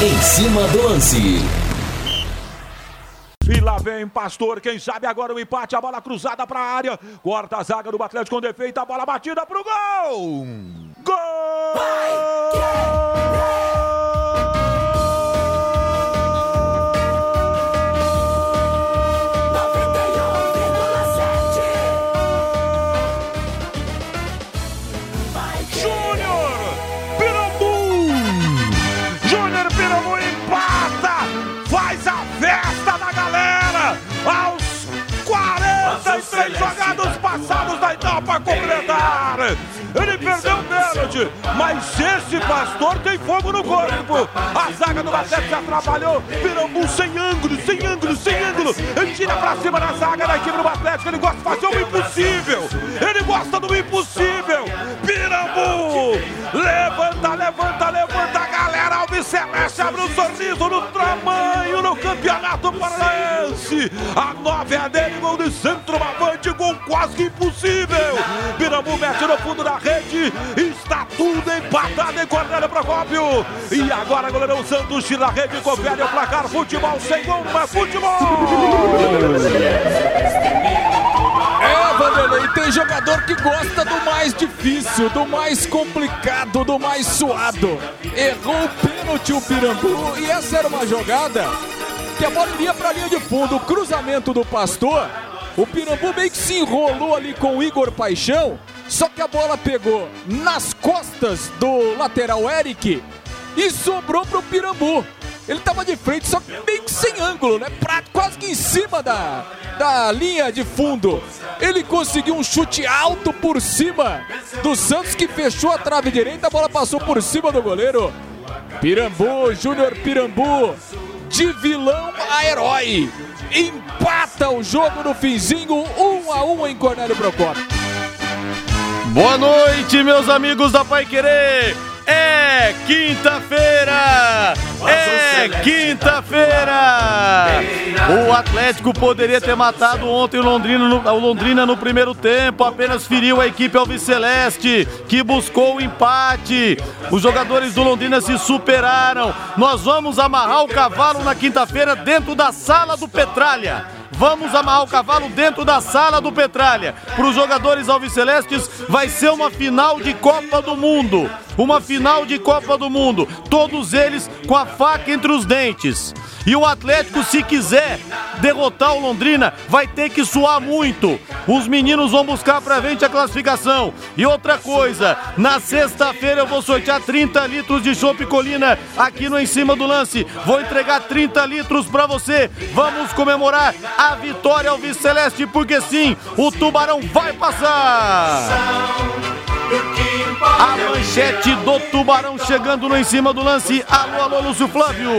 Em cima do lance. E lá vem Pastor, quem sabe agora o empate, a bola cruzada para a área. Corta a zaga do Atlético com defeito, a bola batida pro gol. Gol! Júnior passados da etapa completar! Ele perdeu o pênalti, mas esse pastor tem fogo no corpo! A zaga do Atlético se atrapalhou! Pirambu sem ângulo, sem ângulo, sem ângulo! Ele tira pra cima da zaga da equipe do Atlético, ele gosta de fazer o impossível! Ele gosta do impossível! Pirambu! Levanta, levanta, levanta! Alves Celeste abre um sorriso no tamanho no Campeonato Paranaense! A nove é dele, gol de centroavante, gol quase impossível! Pirambu mete no fundo da rede, está tudo empatado em Cornélio Procópio! E agora, goleirão Santos tira a rede, confere o placar, futebol sem gol, mas futebol! É, Vanderlei, tem jogador que gosta do mais difícil, do mais complicado, do mais suado. Errou o pênalti o Pirambu e essa era uma jogada que a bola iria para a linha de fundo. O cruzamento do Pastor, o Pirambu meio que se enrolou ali com o Igor Paixão, só que a bola pegou nas costas do lateral Eric e sobrou pro Pirambu. Ele tava de frente, só que meio que sem ângulo, né? Pra, quase que em cima da, da linha de fundo. Ele conseguiu um chute alto por cima do Santos, que fechou a trave direita. A bola passou por cima do goleiro. Pirambu, Júnior Pirambu, de vilão a herói. Empata o jogo no finzinho, um a um em Cornélio Procópio. Boa noite, meus amigos da Pai Querer. É quinta-feira! É quinta-feira! O Atlético poderia ter matado ontem o Londrina, no, o Londrina no primeiro tempo, apenas feriu a equipe Alviceleste, que buscou o empate. Os jogadores do Londrina se superaram. Nós vamos amarrar o cavalo na quinta-feira dentro da sala do Petralha. Vamos amarrar o cavalo dentro da sala do Petralha. Para os jogadores alvicelestes, vai ser uma final de Copa do Mundo. Uma final de Copa do Mundo. Todos eles com a faca entre os dentes. E o Atlético, se quiser derrotar o Londrina, vai ter que suar muito. Os meninos vão buscar pra frente a classificação. E outra coisa, na sexta-feira eu vou sortear 30 litros de chopp Colina aqui no Em Cima do Lance. Vou entregar 30 litros pra você. Vamos comemorar a vitória ao Celeste, porque sim, o Tubarão vai passar. A manchete do Tubarão chegando no em cima do lance. Alô, alô, Lúcio Flávio.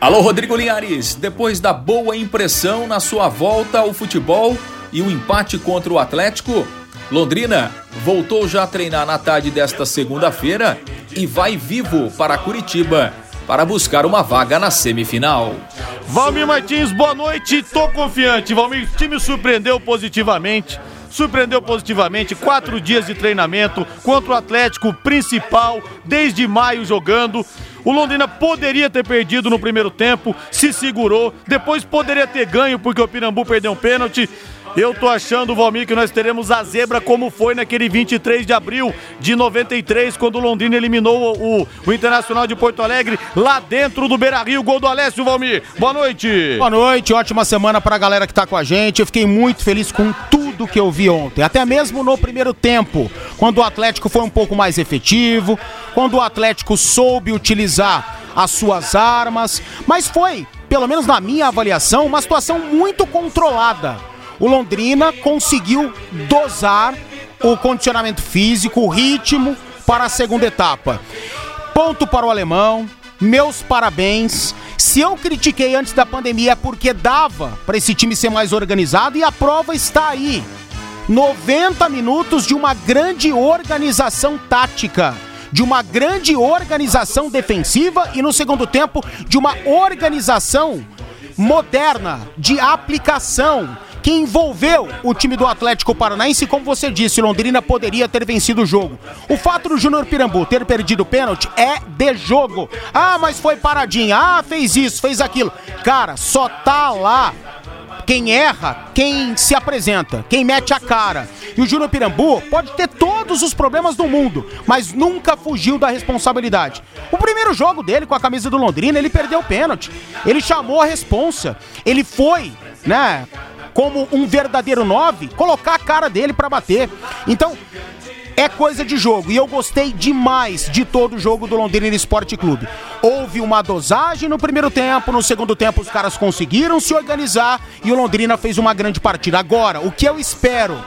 Alô, Rodrigo Linhares. Depois da boa impressão na sua volta ao futebol e o empate contra o Atlético, Londrina voltou já a treinar na tarde desta segunda-feira e vai vivo para Curitiba para buscar uma vaga na semifinal. Valmir Martins, boa noite. Tô confiante. Valmir, o time surpreendeu positivamente surpreendeu positivamente. Quatro dias de treinamento contra o Atlético principal, desde maio jogando. O Londrina poderia ter perdido no primeiro tempo, se segurou. Depois poderia ter ganho porque o Pirambu perdeu um pênalti. Eu tô achando, Valmir, que nós teremos a zebra como foi naquele 23 de abril de 93, quando o Londrina eliminou o, o Internacional de Porto Alegre lá dentro do Beira Rio. Gol do Alessio, Valmir. Boa noite. Boa noite, ótima semana pra galera que tá com a gente. Eu fiquei muito feliz com tudo que eu vi ontem, até mesmo no primeiro tempo, quando o Atlético foi um pouco mais efetivo, quando o Atlético soube utilizar as suas armas, mas foi, pelo menos na minha avaliação, uma situação muito controlada o Londrina conseguiu dosar o condicionamento físico, o ritmo para a segunda etapa. Ponto para o alemão, meus parabéns. Se eu critiquei antes da pandemia é porque dava para esse time ser mais organizado e a prova está aí. 90 minutos de uma grande organização tática, de uma grande organização defensiva e no segundo tempo de uma organização moderna de aplicação que envolveu o time do Atlético Paranaense, como você disse, Londrina poderia ter vencido o jogo. O fato do Júnior Pirambu ter perdido o pênalti é de jogo. Ah, mas foi paradinha. Ah, fez isso, fez aquilo. Cara, só tá lá quem erra, quem se apresenta, quem mete a cara. E o Júnior Pirambu pode ter todos os problemas do mundo, mas nunca fugiu da responsabilidade. O primeiro jogo dele com a camisa do Londrina, ele perdeu o pênalti. Ele chamou a responsa. Ele foi, né, como um verdadeiro nove, colocar a cara dele para bater. Então, é coisa de jogo. E eu gostei demais de todo o jogo do Londrina Esporte Clube. Houve uma dosagem no primeiro tempo, no segundo tempo os caras conseguiram se organizar e o Londrina fez uma grande partida. Agora, o que eu espero?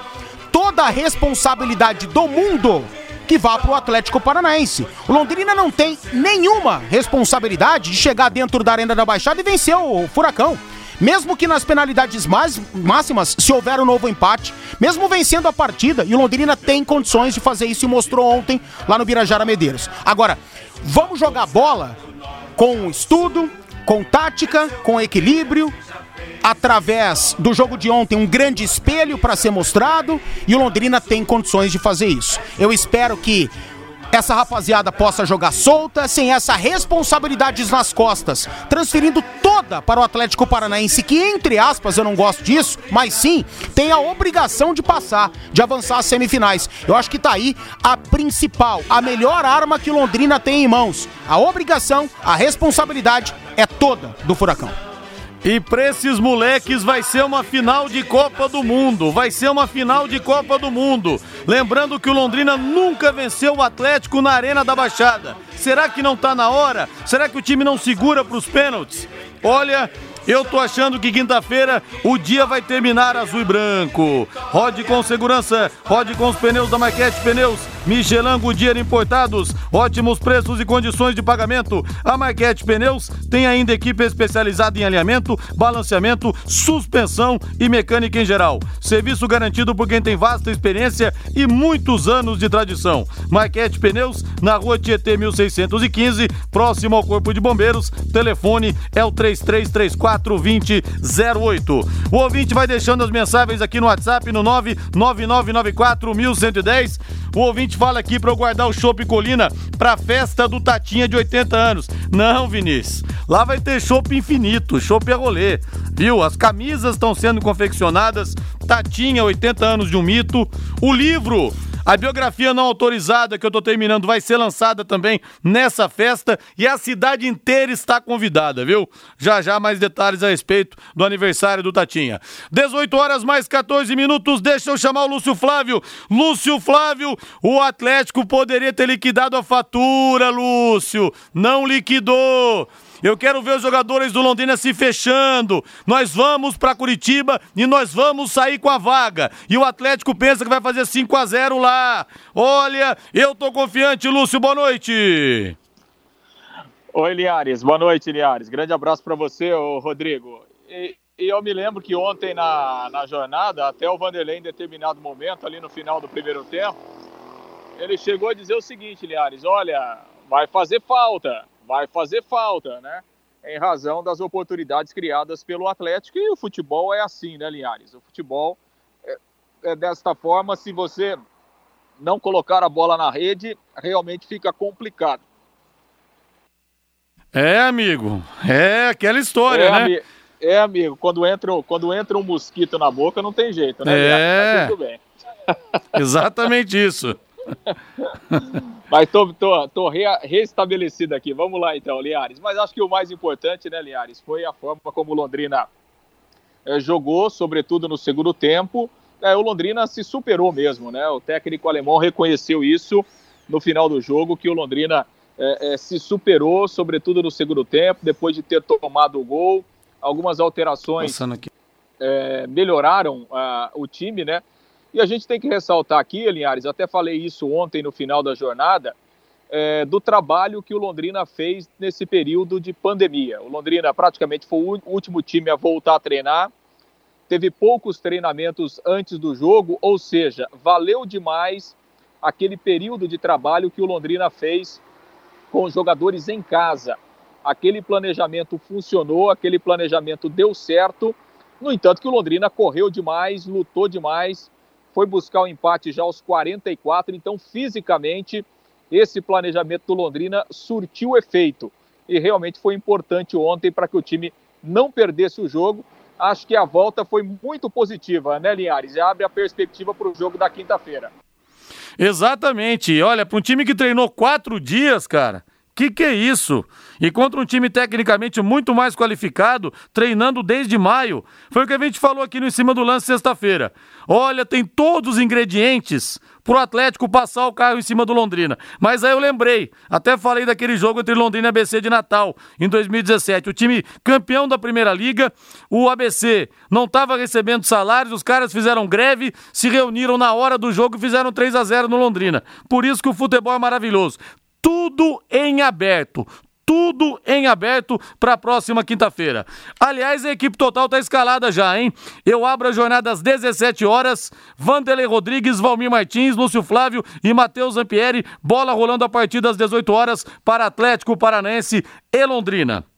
Toda a responsabilidade do mundo que vá para o Atlético Paranaense. O Londrina não tem nenhuma responsabilidade de chegar dentro da Arena da Baixada e vencer o Furacão. Mesmo que nas penalidades mais, máximas, se houver um novo empate, mesmo vencendo a partida, e o Londrina tem condições de fazer isso e mostrou ontem lá no Birajara Medeiros. Agora, vamos jogar bola com estudo, com tática, com equilíbrio, através do jogo de ontem, um grande espelho para ser mostrado e o Londrina tem condições de fazer isso. Eu espero que essa rapaziada possa jogar solta, sem essa responsabilidade nas costas, transferindo toda para o Atlético Paranaense, que entre aspas eu não gosto disso, mas sim tem a obrigação de passar, de avançar às semifinais. Eu acho que tá aí a principal, a melhor arma que Londrina tem em mãos. A obrigação, a responsabilidade é toda do Furacão. E pra esses moleques vai ser uma final de Copa do Mundo. Vai ser uma final de Copa do Mundo. Lembrando que o Londrina nunca venceu o Atlético na Arena da Baixada. Será que não tá na hora? Será que o time não segura pros pênaltis? Olha, eu tô achando que quinta-feira o dia vai terminar azul e branco. Rode com segurança, rode com os pneus da Maquete Pneus, Michelin Goodyear importados, ótimos preços e condições de pagamento. A Maquete Pneus tem ainda equipe especializada em alinhamento, balanceamento, suspensão e mecânica em geral. Serviço garantido por quem tem vasta experiência e muitos anos de tradição. Maquete Pneus, na rua Tietê 1615, próximo ao Corpo de Bombeiros. Telefone é o 3334 342008. O ouvinte vai deixando as mensagens aqui no WhatsApp no 999941110. O ouvinte fala aqui para eu guardar o Chopp Colina para festa do Tatinha de 80 anos. Não, Vinícius. Lá vai ter chopp infinito, chopp é rolê. Viu? As camisas estão sendo confeccionadas. Tatinha, 80 anos de um mito. O livro a biografia não autorizada que eu estou terminando vai ser lançada também nessa festa e a cidade inteira está convidada, viu? Já já mais detalhes a respeito do aniversário do Tatinha. 18 horas mais 14 minutos, deixa eu chamar o Lúcio Flávio. Lúcio Flávio, o Atlético poderia ter liquidado a fatura, Lúcio. Não liquidou. Eu quero ver os jogadores do Londrina se fechando. Nós vamos para Curitiba e nós vamos sair com a vaga. E o Atlético pensa que vai fazer 5 a 0 lá. Olha, eu tô confiante, Lúcio. Boa noite. Oi, Linhares. Boa noite, Linhares. Grande abraço para você, Rodrigo. E, e, eu me lembro que ontem na, na jornada, até o Vanderlei, em determinado momento, ali no final do primeiro tempo, ele chegou a dizer o seguinte, Linhares: olha, vai fazer falta vai fazer falta, né? Em razão das oportunidades criadas pelo Atlético. E o futebol é assim, né, Linhares? O futebol é, é desta forma. Se você não colocar a bola na rede, realmente fica complicado. É, amigo. É aquela história, é, né? Ami é, amigo. Quando entra, quando entra um mosquito na boca, não tem jeito, né? É. tudo bem. Exatamente isso. Mas tô, tô, tô re, restabelecido aqui. Vamos lá então, Liares. Mas acho que o mais importante, né, Liares, foi a forma como o Londrina é, jogou, sobretudo no segundo tempo. É, o Londrina se superou mesmo, né? O técnico alemão reconheceu isso no final do jogo, que o Londrina é, se superou, sobretudo no segundo tempo, depois de ter tomado o gol. Algumas alterações melhoraram uh, o time, né? E a gente tem que ressaltar aqui, Linhares, até falei isso ontem no final da jornada, é, do trabalho que o Londrina fez nesse período de pandemia. O Londrina praticamente foi o último time a voltar a treinar, teve poucos treinamentos antes do jogo, ou seja, valeu demais aquele período de trabalho que o Londrina fez com os jogadores em casa. Aquele planejamento funcionou, aquele planejamento deu certo No entanto, que o Londrina correu demais, lutou demais, foi buscar o empate já aos 44, então fisicamente esse planejamento do Londrina surtiu efeito e realmente foi importante ontem para que o time não perdesse o jogo. Acho que a volta foi muito positiva, né, Linhares? E abre a perspectiva para o jogo da quinta-feira. Exatamente. Olha, para um time que treinou quatro dias, cara, que que é isso? E contra um time tecnicamente muito mais qualificado, treinando desde maio. Foi o que a gente falou aqui no Em Cima do Lance sexta-feira. Olha, tem todos os ingredientes pro Atlético passar o carro em cima do Londrina. Mas aí eu lembrei, até falei daquele jogo entre Londrina e ABC de Natal, em 2017. O time campeão da Primeira Liga, o ABC não estava recebendo salários, os caras fizeram greve, se reuniram na hora do jogo e fizeram 3 a 0 no Londrina. Por isso que o futebol é maravilhoso tudo em aberto. Tudo em aberto para a próxima quinta-feira. Aliás, a equipe total está escalada já, hein? Eu abro a jornada às 17 horas. Vanderlei Rodrigues, Valmir Martins, Lúcio Flávio e Matheus Zampieri. Bola rolando a partir das 18 horas para Atlético Paranaense e Londrina.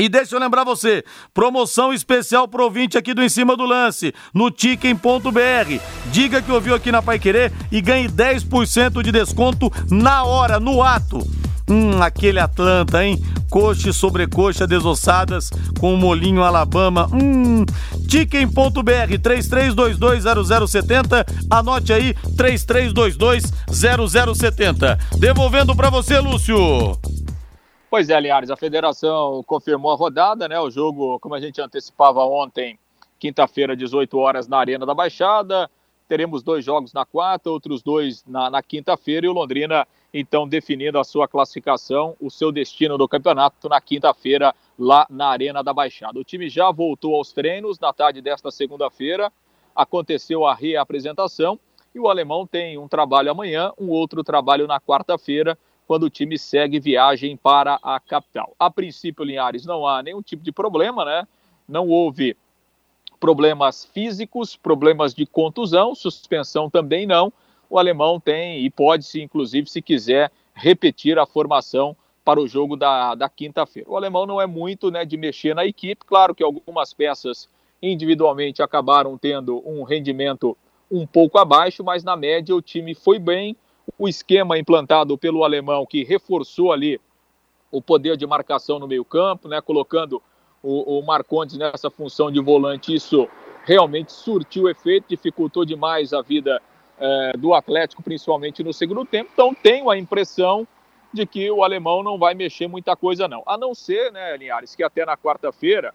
E deixa eu lembrar você, promoção especial pro ouvinte aqui do Em Cima do Lance, no Ticken.br. Diga que ouviu aqui na Pai Querer e ganhe 10% de desconto na hora, no ato. Hum, aquele Atlanta, hein? Coxa e sobrecoxa desossadas com o molinho Alabama. Hum, Ticken.br 33220070. Anote aí 33220070. Devolvendo para você, Lúcio. Pois é, Linhares, a federação confirmou a rodada, né? O jogo, como a gente antecipava ontem, quinta-feira, 18 horas, na Arena da Baixada. Teremos dois jogos na quarta, outros dois na, na quinta-feira, e o Londrina, então, definindo a sua classificação, o seu destino do campeonato na quinta-feira, lá na Arena da Baixada. O time já voltou aos treinos na tarde desta segunda-feira, aconteceu a reapresentação, e o alemão tem um trabalho amanhã, um outro trabalho na quarta-feira quando o time segue viagem para a capital. A princípio, Linhares, não há nenhum tipo de problema, né? Não houve problemas físicos, problemas de contusão, suspensão também não. O alemão tem e pode, se inclusive, se quiser, repetir a formação para o jogo da, da quinta-feira. O alemão não é muito né, de mexer na equipe, claro que algumas peças individualmente acabaram tendo um rendimento um pouco abaixo, mas na média o time foi bem, o esquema implantado pelo alemão, que reforçou ali o poder de marcação no meio-campo, né, colocando o, o Marcondes nessa função de volante, isso realmente surtiu efeito, dificultou demais a vida é, do Atlético, principalmente no segundo tempo. Então, tenho a impressão de que o alemão não vai mexer muita coisa, não. A não ser, né, Linhares, que até na quarta-feira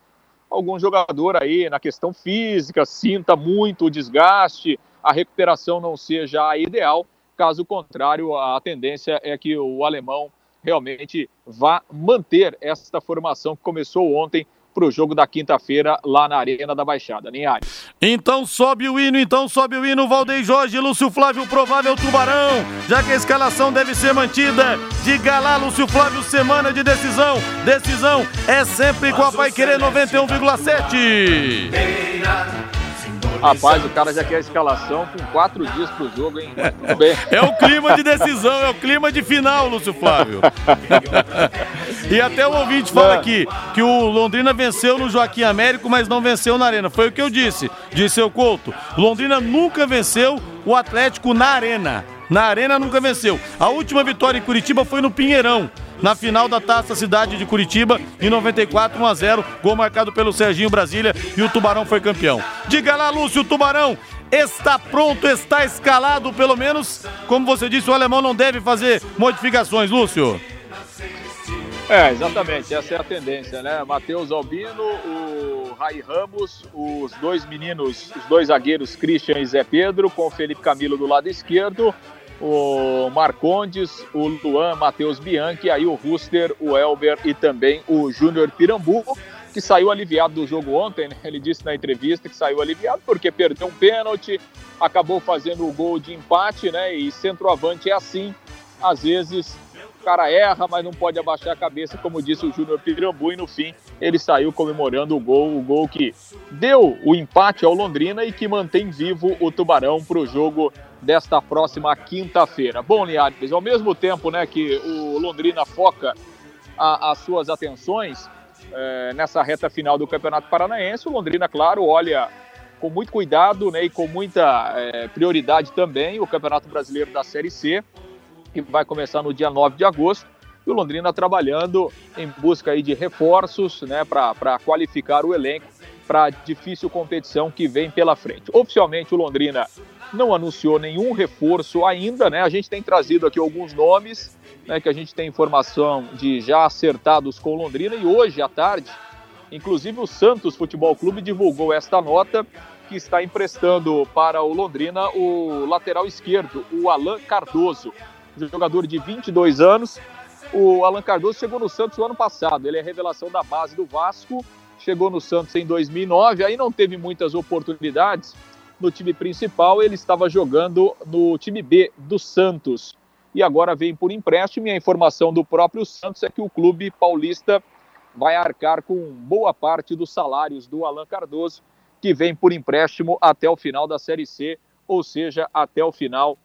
algum jogador aí na questão física sinta muito o desgaste, a recuperação não seja a ideal Caso contrário, a tendência é que o alemão realmente vá manter esta formação que começou ontem para o jogo da quinta-feira lá na Arena da Baixada, Linhares. Então sobe o hino, então sobe o hino, Valdem Jorge, Lúcio Flávio, provável Tubarão, já que a escalação deve ser mantida. Diga lá, Lúcio Flávio, semana de decisão. Decisão é sempre com a Pai Querer 91,7. Rapaz, o cara já quer a escalação com quatro dias pro jogo, hein? Tudo bem. É o clima de decisão, é o clima de final, Lúcio Flávio. e até o ouvinte fala aqui que o Londrina venceu no Joaquim Américo, mas não venceu na Arena. Foi o que eu disse, disse o Couto. Londrina nunca venceu o Atlético na Arena. Na Arena nunca venceu. A última vitória em Curitiba foi no Pinheirão na final da Taça Cidade de Curitiba, em 94, 1 a 0 gol marcado pelo Serginho Brasília e o Tubarão foi campeão. Diga lá, Lúcio, o Tubarão está pronto, está escalado, pelo menos, como você disse, o alemão não deve fazer modificações, Lúcio. É, exatamente, essa é a tendência, né? Matheus Albino, o Rai Ramos, os dois meninos, os dois zagueiros, Christian e Zé Pedro, com o Felipe Camilo do lado esquerdo, o Marcondes, o Luan, Matheus Bianchi, aí o Ruster, o Elber e também o Júnior Pirambu, que saiu aliviado do jogo ontem, né? ele disse na entrevista que saiu aliviado porque perdeu um pênalti, acabou fazendo o gol de empate, né? E centroavante é assim, às vezes o cara erra, mas não pode abaixar a cabeça, como disse o Júnior Pirambu, e no fim ele saiu comemorando o gol, o gol que deu o empate ao Londrina e que mantém vivo o Tubarão para o jogo desta próxima quinta-feira. Bom, Linhares, ao mesmo tempo né, que o Londrina foca a, as suas atenções é, nessa reta final do Campeonato Paranaense. O Londrina, claro, olha com muito cuidado né, e com muita é, prioridade também o Campeonato Brasileiro da Série C, que vai começar no dia 9 de agosto. E o Londrina trabalhando em busca aí de reforços né, para qualificar o elenco para a difícil competição que vem pela frente. Oficialmente, o Londrina não anunciou nenhum reforço ainda, né? A gente tem trazido aqui alguns nomes, né, que a gente tem informação de já acertados com o Londrina e hoje à tarde, inclusive o Santos Futebol Clube divulgou esta nota que está emprestando para o Londrina o lateral esquerdo, o Alan Cardoso, jogador de 22 anos. O Alan Cardoso chegou no Santos no ano passado, ele é revelação da base do Vasco, chegou no Santos em 2009, aí não teve muitas oportunidades no time principal, ele estava jogando no time B do Santos. E agora vem por empréstimo. E a informação do próprio Santos é que o clube paulista vai arcar com boa parte dos salários do Alan Cardoso, que vem por empréstimo até o final da Série C, ou seja, até o final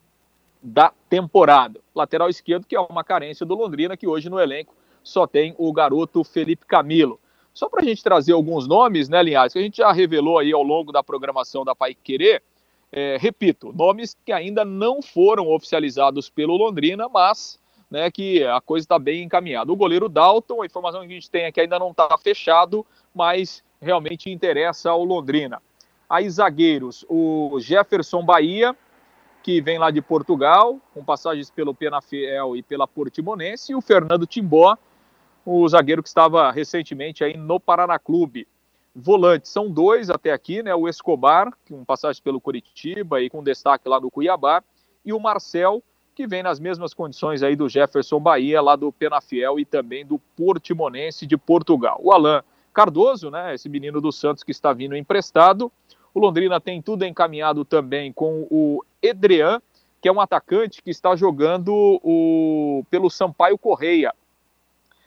da temporada. Lateral esquerdo, que é uma carência do Londrina, que hoje no elenco só tem o garoto Felipe Camilo. Só para a gente trazer alguns nomes, né, Linhares, que a gente já revelou aí ao longo da programação da Pai Querer, é, repito, nomes que ainda não foram oficializados pelo Londrina, mas né, que a coisa está bem encaminhada. O goleiro Dalton, a informação que a gente tem é que ainda não está fechado, mas realmente interessa ao Londrina. Aí zagueiros, o Jefferson Bahia, que vem lá de Portugal, com passagens pelo Penafiel e pela Portimonense, e o Fernando Timbó, o zagueiro que estava recentemente aí no Paraná Clube. Volantes são dois até aqui, né? O Escobar, com passagem pelo Curitiba e com destaque lá no Cuiabá, e o Marcel, que vem nas mesmas condições aí do Jefferson Bahia, lá do Penafiel e também do Portimonense de Portugal. O Alain Cardoso, né? Esse menino do Santos que está vindo emprestado. O Londrina tem tudo encaminhado também com o Edrean, que é um atacante que está jogando o, pelo Sampaio Correia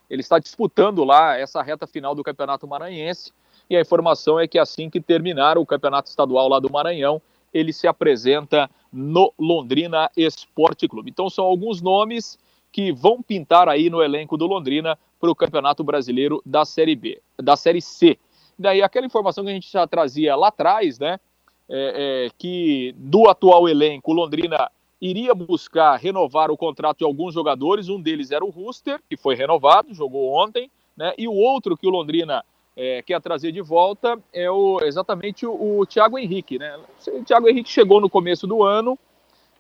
ele está disputando lá essa reta final do Campeonato Maranhense. E a informação é que assim que terminar o Campeonato Estadual lá do Maranhão, ele se apresenta no Londrina Esporte Clube. Então são alguns nomes que vão pintar aí no elenco do Londrina para o Campeonato Brasileiro da Série B, da Série C. Daí aquela informação que a gente já trazia lá atrás, né? É, é, que do atual elenco, Londrina iria buscar renovar o contrato de alguns jogadores. Um deles era o Ruster, que foi renovado, jogou ontem, né? E o outro que o Londrina é, quer trazer de volta é o, exatamente o, o Thiago Henrique, né? O Thiago Henrique chegou no começo do ano,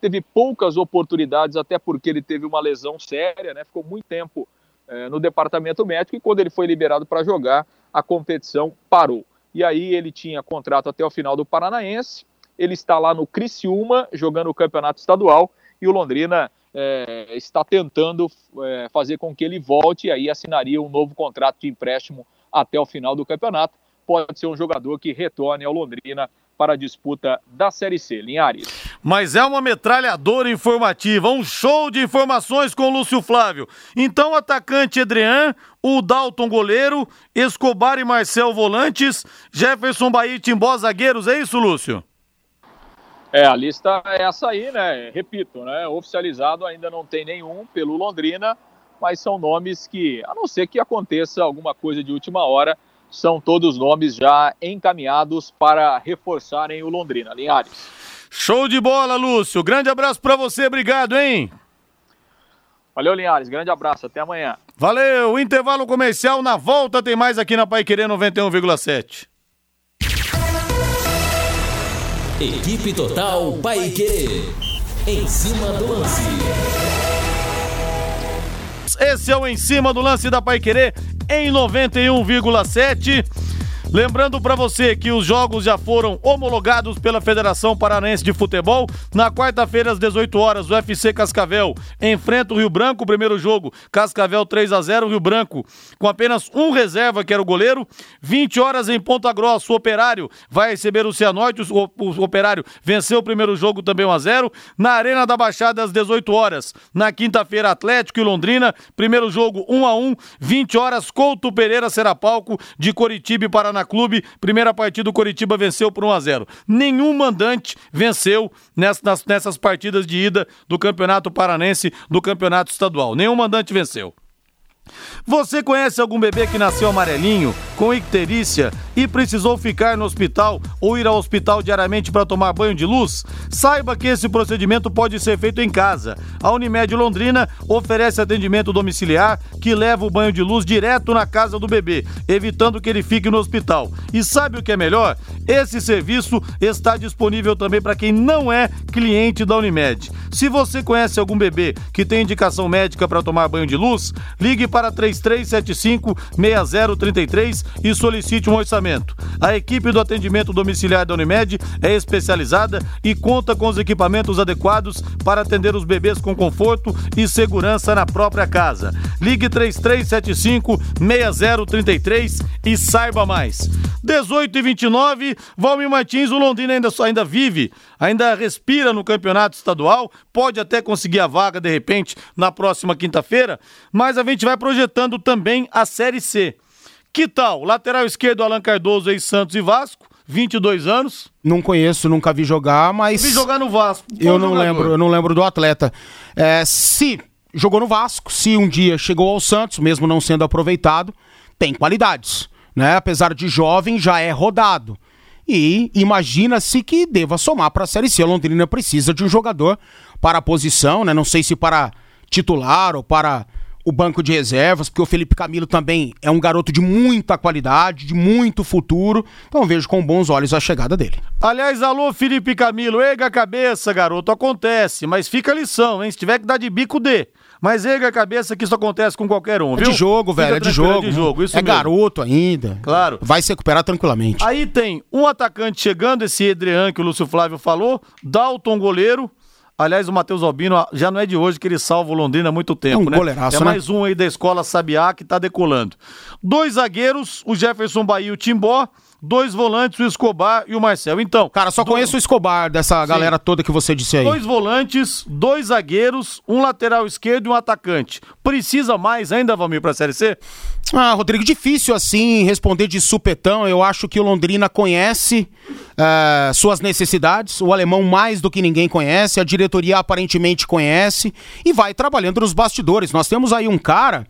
teve poucas oportunidades, até porque ele teve uma lesão séria, né? Ficou muito tempo é, no departamento médico e quando ele foi liberado para jogar, a competição parou. E aí ele tinha contrato até o final do Paranaense ele está lá no Criciúma, jogando o campeonato estadual, e o Londrina é, está tentando é, fazer com que ele volte e aí assinaria um novo contrato de empréstimo até o final do campeonato. Pode ser um jogador que retorne ao Londrina para a disputa da Série C. Linhares. Mas é uma metralhadora informativa, um show de informações com o Lúcio Flávio. Então, atacante Edrian, o Dalton goleiro, Escobar e Marcel volantes, Jefferson Bahia e Timbó zagueiros, é isso, Lúcio? É, a lista é essa aí, né? Repito, né? Oficializado ainda não tem nenhum pelo Londrina, mas são nomes que, a não ser que aconteça alguma coisa de última hora, são todos nomes já encaminhados para reforçarem o Londrina. Linhares. Show de bola, Lúcio. Grande abraço para você, obrigado, hein? Valeu, Linhares. Grande abraço. Até amanhã. Valeu. Intervalo comercial. Na volta tem mais aqui na Pai Querer 91,7. Equipe Total Paique. Em cima do lance. Esse é o Em Cima do Lance da Paiquerê em 91,7. Lembrando para você que os jogos já foram homologados pela Federação Paranaense de Futebol. Na quarta-feira, às 18 horas, o FC Cascavel enfrenta o Rio Branco. Primeiro jogo, Cascavel 3 a 0 Rio Branco, com apenas um reserva, que era o goleiro. 20 horas em Ponta Grossa, o Operário vai receber o Cianorte. O, o Operário venceu o primeiro jogo também 1 a 0 Na Arena da Baixada, às 18 horas. Na quinta-feira, Atlético e Londrina. Primeiro jogo 1 a 1 20 horas, Couto Pereira será palco de Coritiba e Paraná Clube. Primeira partida, o Coritiba venceu por 1 a 0 Nenhum mandante venceu nessas, nessas partidas de ida do Campeonato Paranense, do Campeonato Estadual. Nenhum mandante venceu. Você conhece algum bebê que nasceu amarelinho, com icterícia e precisou ficar no hospital ou ir ao hospital diariamente para tomar banho de luz? Saiba que esse procedimento pode ser feito em casa. A Unimed Londrina oferece atendimento domiciliar que leva o banho de luz direto na casa do bebê, evitando que ele fique no hospital. E sabe o que é melhor? Esse serviço está disponível também para quem não é cliente da Unimed. Se você conhece algum bebê que tem indicação médica para tomar banho de luz, ligue para 3375 6033 e solicite um orçamento. A equipe do atendimento domiciliar da Unimed é especializada e conta com os equipamentos adequados para atender os bebês com conforto e segurança na própria casa. Ligue 3375 6033 e saiba mais. 18 e 29, Valmir Martins, o Londrina ainda, ainda vive, ainda respira no campeonato estadual, pode até conseguir a vaga de repente na próxima quinta-feira, mas a gente vai projetando também a Série C. Que tal? Lateral esquerdo Alan Cardoso, ex-Santos e Vasco, 22 anos. Não conheço, nunca vi jogar, mas. Vi jogar no Vasco. Eu não jogador. lembro, eu não lembro do atleta. É, se jogou no Vasco, se um dia chegou ao Santos, mesmo não sendo aproveitado, tem qualidades. Né? Apesar de jovem, já é rodado. E imagina-se que deva somar para a Série C. A Londrina precisa de um jogador para a posição, né? Não sei se para titular ou para o banco de reservas, porque o Felipe Camilo também é um garoto de muita qualidade, de muito futuro. Então vejo com bons olhos a chegada dele. Aliás, alô, Felipe Camilo, erga a cabeça, garoto. Acontece, mas fica a lição, hein? Se tiver que dar de bico, dê. Mas erga a cabeça que isso acontece com qualquer um, viu? É de jogo, velho, é de jogo. É de jogo, isso É mesmo. garoto ainda. Claro. Vai se recuperar tranquilamente. Aí tem um atacante chegando, esse Edrean que o Lúcio Flávio falou, Dalton goleiro, Aliás, o Matheus Albino já não é de hoje que ele salva o Londrina há muito tempo, é um né? Goleiraço, é né? mais um aí da escola Sabiá que tá decolando. Dois zagueiros, o Jefferson Bahia e o Timbó dois volantes, o Escobar e o Marcel. Então. Cara, só conheço o Escobar dessa Sim. galera toda que você disse aí. Dois volantes, dois zagueiros, um lateral esquerdo e um atacante. Precisa mais ainda, Valmir, pra Série C? Ah, Rodrigo, difícil assim responder de supetão. Eu acho que o Londrina conhece uh, suas necessidades, o alemão mais do que ninguém conhece, a diretoria aparentemente conhece e vai trabalhando nos bastidores. Nós temos aí um cara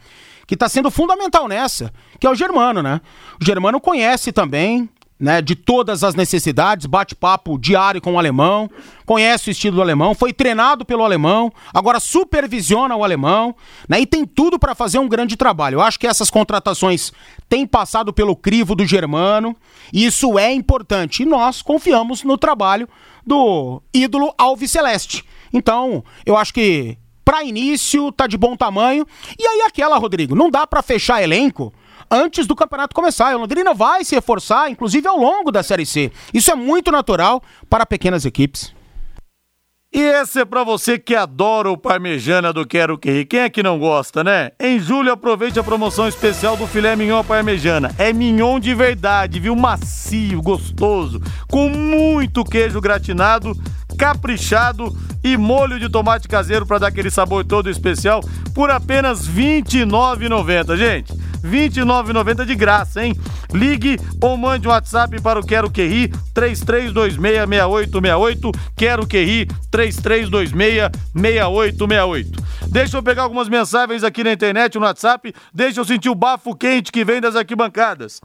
que está sendo fundamental nessa, que é o Germano, né? O Germano conhece também, né, de todas as necessidades, bate-papo diário com o alemão, conhece o estilo do alemão, foi treinado pelo alemão, agora supervisiona o alemão, né, e tem tudo para fazer um grande trabalho. Eu acho que essas contratações têm passado pelo crivo do germano, e isso é importante, e nós confiamos no trabalho do ídolo Alves Celeste. Então, eu acho que para início tá de bom tamanho. E aí aquela, Rodrigo, não dá para fechar elenco antes do campeonato começar. O Londrina vai se reforçar, inclusive ao longo da Série C. Isso é muito natural para pequenas equipes. E esse é para você que adora o parmejana do Quero Que Quem é que não gosta, né? Em julho aproveite a promoção especial do filé mignon parmejana. É mignon de verdade, viu? Macio, gostoso, com muito queijo gratinado caprichado e molho de tomate caseiro para dar aquele sabor todo especial por apenas R$ 29,90, gente. R$ 29,90 de graça, hein? Ligue ou mande um WhatsApp para o Quero Que Ri 33266868. Quero Que Ri 33266868. Deixa eu pegar algumas mensagens aqui na internet, no WhatsApp. Deixa eu sentir o bafo quente que vem das arquibancadas.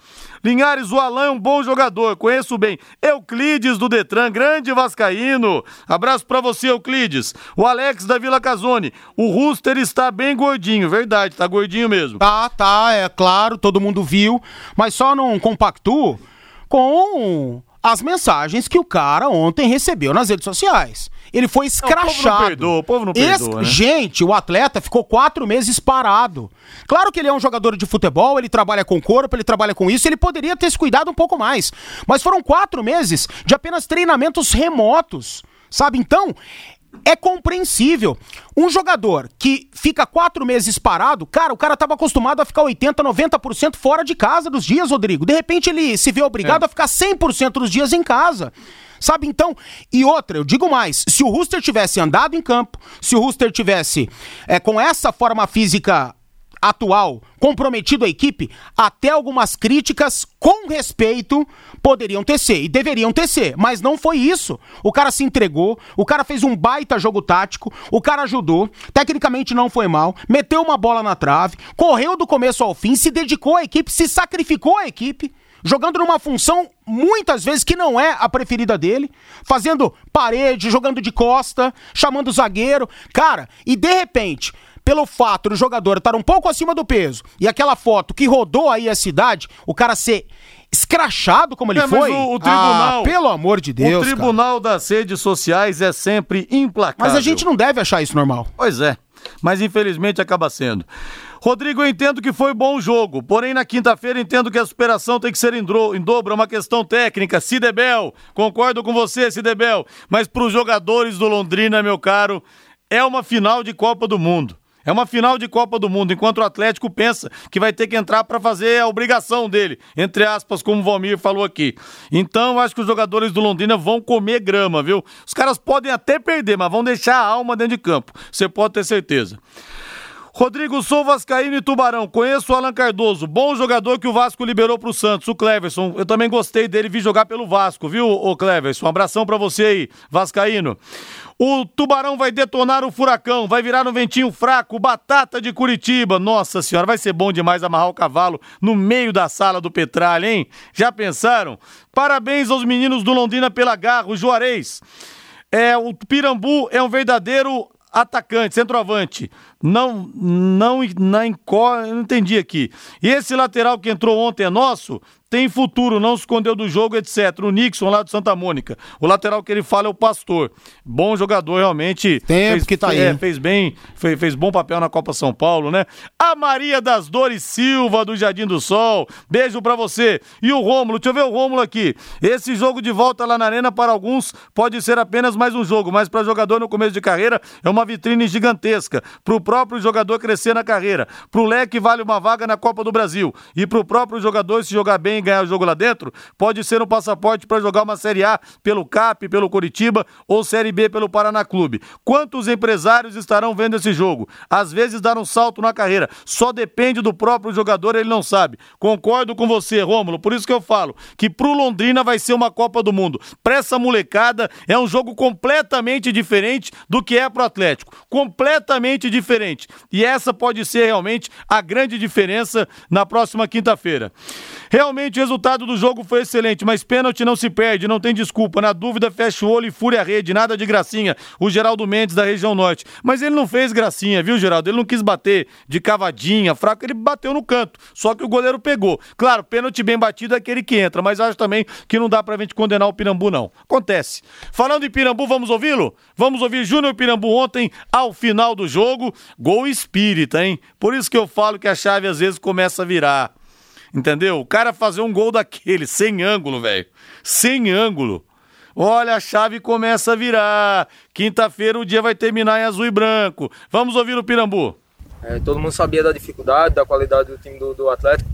Linhares, o Alain é um bom jogador, conheço bem. Euclides do Detran, grande vascaíno. Abraço para você, Euclides. O Alex da Vila Casone. O Rooster está bem gordinho, verdade, tá gordinho mesmo. Tá, tá, é claro, todo mundo viu, mas só não compactuo com as mensagens que o cara ontem recebeu nas redes sociais. Ele foi escrachado. Não, o povo não perdoa, o povo não perdoa, né? Gente, o atleta ficou quatro meses parado. Claro que ele é um jogador de futebol, ele trabalha com corpo, ele trabalha com isso, ele poderia ter se cuidado um pouco mais. Mas foram quatro meses de apenas treinamentos remotos, sabe? Então, é compreensível. Um jogador que fica quatro meses parado, cara, o cara estava acostumado a ficar 80%, 90% fora de casa dos dias, Rodrigo. De repente ele se vê obrigado é. a ficar 100% dos dias em casa. Sabe então? E outra, eu digo mais: se o Rooster tivesse andado em campo, se o Rooster tivesse é, com essa forma física atual comprometido a equipe, até algumas críticas com respeito poderiam tecer e deveriam tecer, mas não foi isso. O cara se entregou, o cara fez um baita jogo tático, o cara ajudou, tecnicamente não foi mal, meteu uma bola na trave, correu do começo ao fim, se dedicou à equipe, se sacrificou à equipe jogando numa função muitas vezes que não é a preferida dele, fazendo parede, jogando de costa, chamando o zagueiro. Cara, e de repente, pelo fato do jogador estar um pouco acima do peso e aquela foto que rodou aí a cidade, o cara ser escrachado como ele é, foi. O, o, tribunal, ah, pelo amor de Deus. O tribunal cara. das redes sociais é sempre implacável. Mas a gente não deve achar isso normal. Pois é. Mas infelizmente acaba sendo. Rodrigo, eu entendo que foi bom o jogo, porém na quinta-feira entendo que a superação tem que ser em, em dobro, é uma questão técnica. Cidebel, concordo com você, Cidebel, mas para os jogadores do Londrina, meu caro, é uma final de Copa do Mundo. É uma final de Copa do Mundo, enquanto o Atlético pensa que vai ter que entrar para fazer a obrigação dele, entre aspas, como o Valmir falou aqui. Então, acho que os jogadores do Londrina vão comer grama, viu? Os caras podem até perder, mas vão deixar a alma dentro de campo. Você pode ter certeza. Rodrigo Sou Vascaíno e Tubarão. Conheço o Alan Cardoso, bom jogador que o Vasco liberou pro Santos, o Cleverson. Eu também gostei dele, vi jogar pelo Vasco, viu, o Cleverson? Um abração para você aí, Vascaíno. O Tubarão vai detonar o Furacão, vai virar um ventinho fraco, batata de Curitiba. Nossa senhora, vai ser bom demais amarrar o cavalo no meio da sala do Petralha, hein? Já pensaram? Parabéns aos meninos do Londrina pela garra, o Juarez. É, o Pirambu é um verdadeiro atacante, centroavante. Não, não, não, não entendi aqui. E esse lateral que entrou ontem é nosso? Tem futuro, não se escondeu do jogo, etc. O Nixon lá do Santa Mônica. O lateral que ele fala é o Pastor. Bom jogador, realmente. Tempo fez, que tá aí. É, fez bem, fez, fez bom papel na Copa São Paulo, né? A Maria das Dores Silva, do Jardim do Sol. Beijo pra você. E o Rômulo, deixa eu ver o Rômulo aqui. Esse jogo de volta lá na Arena, para alguns, pode ser apenas mais um jogo, mas para jogador no começo de carreira, é uma vitrine gigantesca. Pro próprio jogador crescer na carreira. Pro Leque vale uma vaga na Copa do Brasil. E pro próprio jogador se jogar bem ganhar o jogo lá dentro, pode ser um passaporte para jogar uma Série A pelo CAP, pelo Curitiba ou Série B pelo Paraná Clube. Quantos empresários estarão vendo esse jogo? Às vezes dar um salto na carreira. Só depende do próprio jogador, ele não sabe. Concordo com você, Rômulo, por isso que eu falo que pro Londrina vai ser uma Copa do Mundo. Pra essa molecada é um jogo completamente diferente do que é pro Atlético. Completamente diferente. E essa pode ser realmente a grande diferença na próxima quinta-feira. Realmente o resultado do jogo foi excelente, mas pênalti não se perde, não tem desculpa. Na dúvida, fecha o olho e fure a rede, nada de gracinha. O Geraldo Mendes da região norte. Mas ele não fez gracinha, viu, Geraldo? Ele não quis bater de cavadinha, fraco, ele bateu no canto. Só que o goleiro pegou. Claro, pênalti bem batido é aquele que entra, mas acho também que não dá pra gente condenar o Pirambu, não. Acontece. Falando em Pirambu, vamos ouvi-lo? Vamos ouvir Júnior Pirambu ontem, ao final do jogo. Gol espírita, hein? Por isso que eu falo que a chave às vezes começa a virar. Entendeu? O cara fazer um gol daquele, sem ângulo, velho. Sem ângulo. Olha, a chave começa a virar. Quinta-feira o dia vai terminar em azul e branco. Vamos ouvir o Pirambu. É, todo mundo sabia da dificuldade, da qualidade do time do, do, Atlético,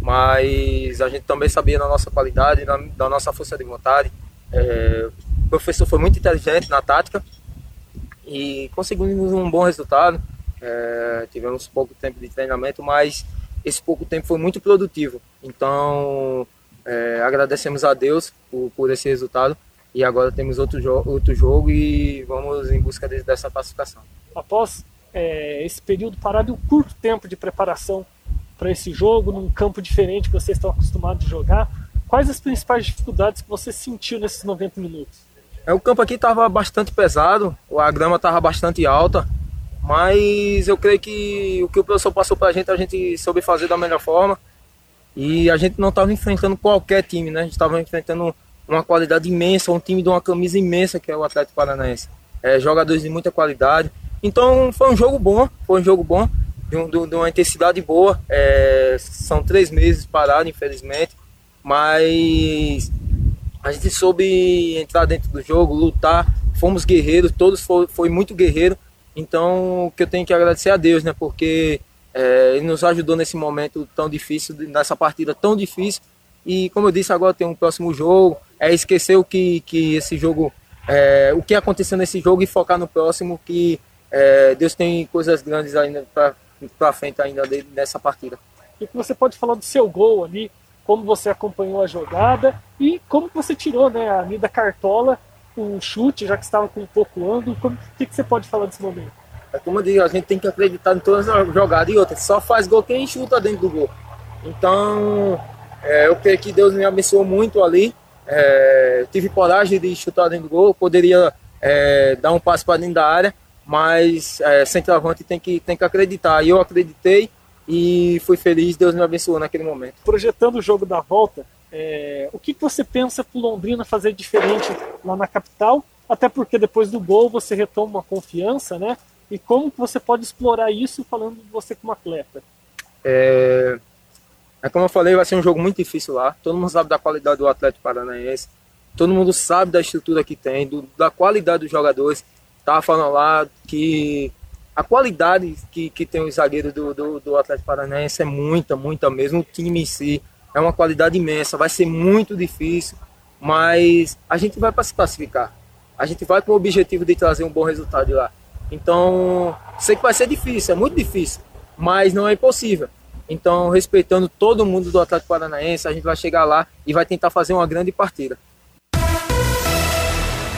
mas a gente também sabia da nossa qualidade, da, da nossa força de vontade. É, o professor foi muito inteligente na tática e conseguimos um bom resultado. É, tivemos pouco tempo de treinamento, mas esse pouco tempo foi muito produtivo. Então, é, agradecemos a Deus por, por, esse resultado e agora temos outro, jo outro jogo e vamos em busca de, dessa classificação. Após é, esse período parado e um curto tempo de preparação para esse jogo, num campo diferente que vocês estão acostumados a jogar, quais as principais dificuldades que você sentiu nesses 90 minutos? É, o campo aqui estava bastante pesado, a grama estava bastante alta, mas eu creio que o que o professor passou para a gente, a gente soube fazer da melhor forma. E a gente não estava enfrentando qualquer time, né? A gente estava enfrentando uma qualidade imensa, um time de uma camisa imensa que é o Atlético Paranaense. É, jogadores de muita qualidade. Então foi um jogo bom, foi um jogo bom, de, um, de uma intensidade boa. É, são três meses parado, infelizmente. Mas a gente soube entrar dentro do jogo, lutar. Fomos guerreiros, todos foi, foi muito guerreiro. Então, que eu tenho que agradecer a Deus, né? Porque é, Ele nos ajudou nesse momento tão difícil, nessa partida tão difícil. E como eu disse, agora tem um próximo jogo. É esquecer o que, que esse jogo, é, o que aconteceu nesse jogo e focar no próximo, que é, Deus tem coisas grandes ainda para frente ainda nessa partida. E que você pode falar do seu gol ali, como você acompanhou a jogada e como você tirou né, a Nida Cartola um chute, já que estava com um pouco ângulo. O que, que você pode falar desse momento? É como eu digo, a gente tem que acreditar em todas as jogadas e outras. Só faz gol quem chuta dentro do gol. Então, é, eu creio que Deus me abençoou muito ali. É, tive coragem de chutar dentro do gol. Poderia é, dar um passo para dentro da área, mas é, centroavante tem que, tem que acreditar. E eu acreditei e fui feliz. Deus me abençoou naquele momento. Projetando o jogo da volta, é, o que, que você pensa para Londrina fazer diferente lá na capital? Até porque depois do gol você retoma uma confiança, né? E como você pode explorar isso falando de você como atleta? É, é como eu falei, vai ser um jogo muito difícil lá. Todo mundo sabe da qualidade do Atlético Paranaense. Todo mundo sabe da estrutura que tem, do, da qualidade dos jogadores. Tava falando lá que a qualidade que, que tem os zagueiros do, do, do Atlético Paranaense é muita, muita mesmo. O time em si é uma qualidade imensa. Vai ser muito difícil, mas a gente vai para se classificar. A gente vai com o objetivo de trazer um bom resultado de lá. Então, sei que vai ser difícil, é muito difícil, mas não é impossível. Então, respeitando todo mundo do Atlético Paranaense, a gente vai chegar lá e vai tentar fazer uma grande partida.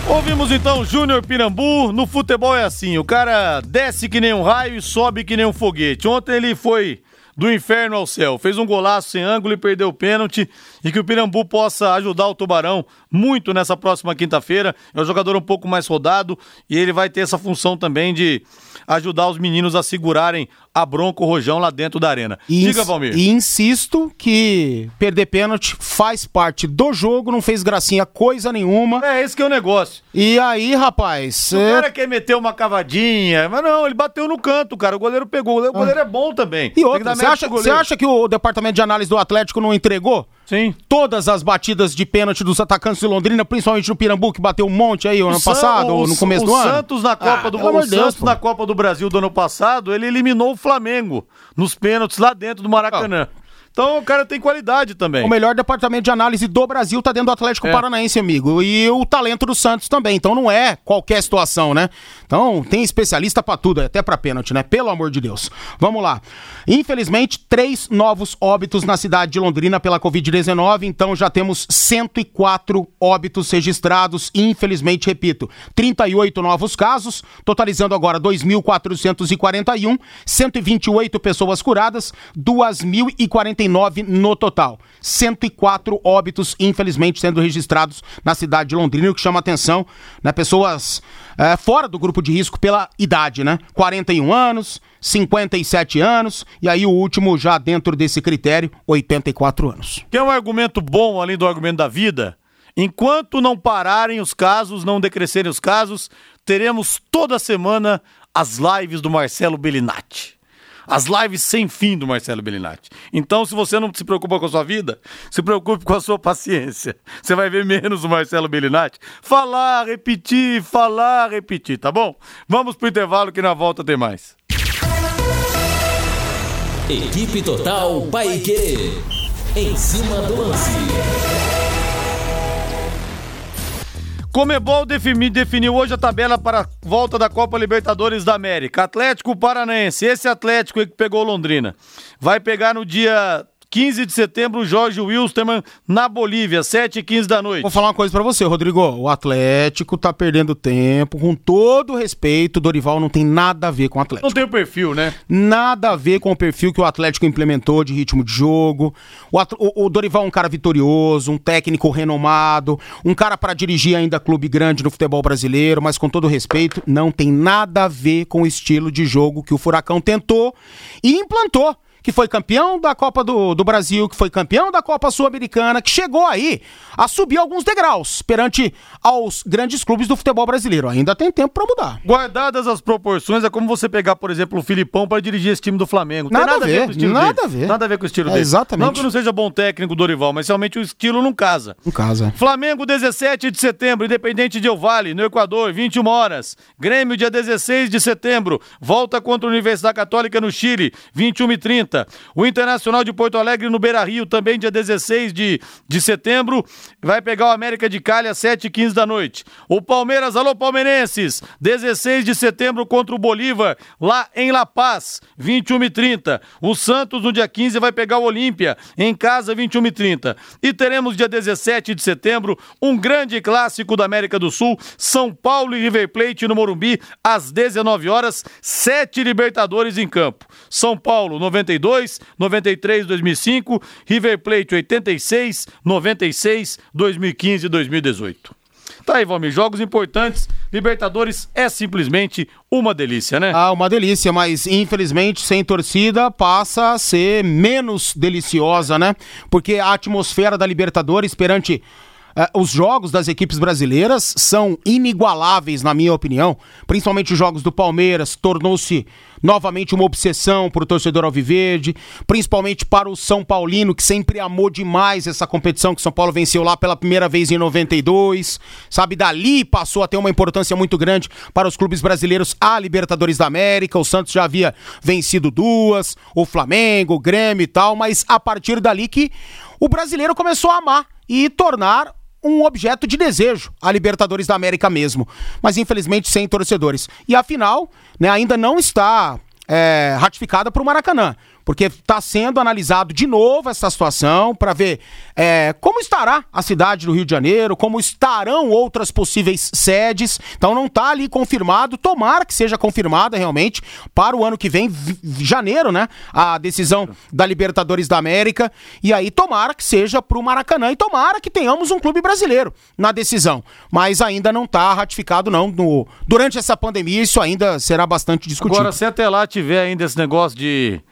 Ouvimos então Júnior Pirambu. No futebol é assim: o cara desce que nem um raio e sobe que nem um foguete. Ontem ele foi do inferno ao céu. Fez um golaço sem ângulo e perdeu o pênalti. E que o Pirambu possa ajudar o Tubarão muito nessa próxima quinta-feira. É um jogador um pouco mais rodado e ele vai ter essa função também de ajudar os meninos a segurarem a bronca o rojão lá dentro da arena. E Diga, Valmir. E insisto que perder pênalti faz parte do jogo, não fez gracinha coisa nenhuma. É, esse que é o negócio. E aí, rapaz... O é... cara quer meter uma cavadinha, mas não, ele bateu no canto, cara. O goleiro pegou. O goleiro ah. é bom também. E outra, você acha, acha que o departamento de análise do Atlético não entregou? Sim. Todas as batidas de pênalti dos atacantes de Londrina, principalmente no Pirambu, que bateu um monte aí o ano passado, ou no começo do ano. Santos na Copa ah, do o Santos na Copa do Brasil do ano passado, ele eliminou o Flamengo nos pênaltis lá dentro do Maracanã. Então o cara tem qualidade também. O melhor departamento de análise do Brasil tá dentro do Atlético é. Paranaense, amigo. E o talento do Santos também. Então não é qualquer situação, né? Então tem especialista para tudo, até para pênalti, né? Pelo amor de Deus. Vamos lá. Infelizmente, três novos óbitos na cidade de Londrina pela Covid-19. Então já temos 104 óbitos registrados. Infelizmente, repito, 38 novos casos, totalizando agora 2.441, 128 pessoas curadas, 2.049 109 no total. 104 óbitos, infelizmente, sendo registrados na cidade de Londrina, o que chama atenção, né? Pessoas é, fora do grupo de risco pela idade, né? 41 anos, 57 anos, e aí o último já dentro desse critério, 84 anos. Que é um argumento bom, além do argumento da vida? Enquanto não pararem os casos, não decrescerem os casos, teremos toda semana as lives do Marcelo Bellinati as lives sem fim do Marcelo Bellinati. Então, se você não se preocupa com a sua vida, se preocupe com a sua paciência. Você vai ver menos o Marcelo Bellinati. Falar, repetir, falar, repetir, tá bom? Vamos pro intervalo que na volta tem mais. Equipe Total Paique. Em cima do lance. Comebol defini, definiu hoje a tabela para a volta da Copa Libertadores da América. Atlético Paranaense, esse Atlético que pegou Londrina, vai pegar no dia 15 de setembro, Jorge Wilstermann na Bolívia, 7 e 15 da noite. Vou falar uma coisa para você, Rodrigo. O Atlético tá perdendo tempo, com todo respeito, Dorival não tem nada a ver com o Atlético. Não tem o perfil, né? Nada a ver com o perfil que o Atlético implementou de ritmo de jogo. O, o, o Dorival é um cara vitorioso, um técnico renomado, um cara para dirigir ainda clube grande no futebol brasileiro, mas com todo respeito, não tem nada a ver com o estilo de jogo que o Furacão tentou e implantou que foi campeão da Copa do, do Brasil, que foi campeão da Copa Sul-Americana, que chegou aí a subir alguns degraus perante aos grandes clubes do futebol brasileiro. Ainda tem tempo para mudar. Guardadas as proporções, é como você pegar, por exemplo, o Filipão para dirigir esse time do Flamengo. Nada, nada, a ver, ver nada dele. a ver. Nada a ver com o estilo é, dele. Exatamente. Não que não seja bom técnico Dorival, mas realmente o estilo não casa. Não casa. Flamengo, 17 de setembro, Independente de El Vale, no Equador, 21 horas. Grêmio, dia 16 de setembro, volta contra a Universidade Católica no Chile, 21 e 30. 20h30. O Internacional de Porto Alegre no Beira Rio, também dia 16 de, de setembro, vai pegar o América de Cali às 7h15 da noite. O Palmeiras, alô palmeirenses, 16 de setembro contra o Bolívar, lá em La Paz, 21h30. O Santos no dia 15 vai pegar o Olímpia, em casa, 21h30. E teremos dia 17 de setembro um grande clássico da América do Sul, São Paulo e River Plate no Morumbi, às 19 horas, sete Libertadores em campo. São Paulo 92, 93, 2005, River Plate 86, 96, 2015 e 2018. Tá aí, Valmir, jogos importantes. Libertadores é simplesmente uma delícia, né? Ah, uma delícia, mas infelizmente sem torcida passa a ser menos deliciosa, né? Porque a atmosfera da Libertadores perante Uh, os jogos das equipes brasileiras são inigualáveis, na minha opinião. Principalmente os jogos do Palmeiras, tornou-se novamente uma obsessão para o torcedor alviverde, principalmente para o São Paulino, que sempre amou demais essa competição que São Paulo venceu lá pela primeira vez em 92. Sabe, dali passou a ter uma importância muito grande para os clubes brasileiros a Libertadores da América. O Santos já havia vencido duas, o Flamengo, o Grêmio e tal, mas a partir dali que o brasileiro começou a amar e tornar um objeto de desejo, a Libertadores da América mesmo. Mas infelizmente sem torcedores. E a final né, ainda não está é, ratificada para o Maracanã porque está sendo analisado de novo essa situação para ver é, como estará a cidade do Rio de Janeiro, como estarão outras possíveis sedes. Então não está ali confirmado, tomara que seja confirmada realmente para o ano que vem, janeiro, né? A decisão da Libertadores da América. E aí tomara que seja para o Maracanã e tomara que tenhamos um clube brasileiro na decisão. Mas ainda não está ratificado, não. No, durante essa pandemia, isso ainda será bastante discutido. Agora, se até lá tiver ainda esse negócio de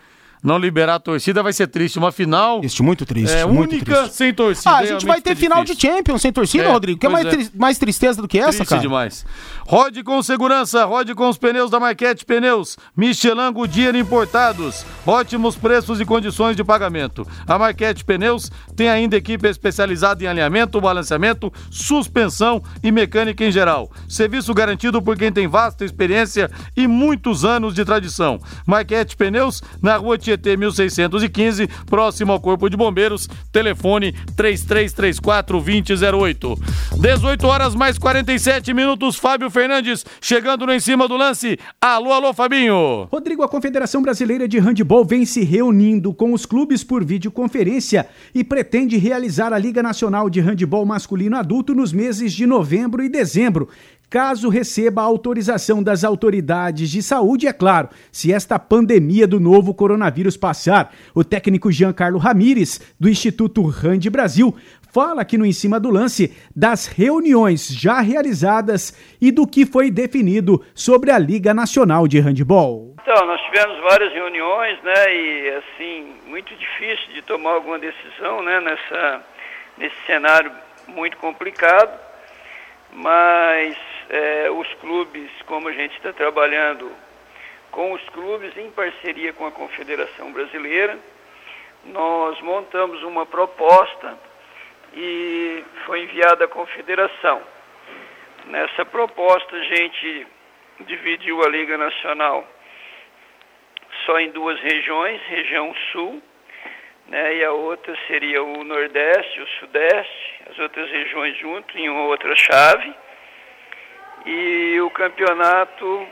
não liberar a torcida vai ser triste. Uma final. Triste, muito triste. É muito única triste. sem torcida. Ah, a gente vai ter é final de Champions sem torcida, É, Rodrigo. Que é mais, é. tri- mais tristeza do que essa, Triste cara? demais. Rode com segurança, rode com os pneus da Marquete Pneus. Michelin Goodyear importados. Ótimos preços e condições de pagamento. A Marquete Pneus tem ainda equipe especializada em alinhamento, balanceamento, suspensão e mecânica em geral. Serviço garantido por quem tem vasta experiência e muitos anos de tradição. Marquete Pneus, na rua Tietê 1615, próximo ao Corpo de Bombeiros. Telefone 3334 2008. 18 horas mais 47 minutos. Fábio Fernandes chegando no em cima do lance. Alô, alô, Fabinho. Rodrigo, a Confederação Brasileira de Handebol vem se reunindo com os clubes por videoconferência e pretende realizar a Liga Nacional de Handebol Masculino Adulto nos meses de novembro e dezembro. Caso receba autorização das autoridades de saúde, é claro, se esta pandemia do novo coronavírus passar. O técnico Giancarlo Ramires, do Instituto Hand Brasil, fala aqui no Em Cima do Lance das reuniões já realizadas e do que foi definido sobre a Liga Nacional de Handebol. Então, nós tivemos várias reuniões, né, e assim, muito difícil de tomar alguma decisão, né, nessa, nesse cenário muito complicado, mas é, os clubes, como a gente está trabalhando com os clubes em parceria com a Confederação Brasileira, nós montamos uma proposta e foi enviada à Confederação. Nessa proposta, a gente dividiu a Liga Nacional só em duas regiões, região sul, né, e a outra seria o Nordeste, o Sudeste, as outras regiões junto em uma outra chave. E o campeonato,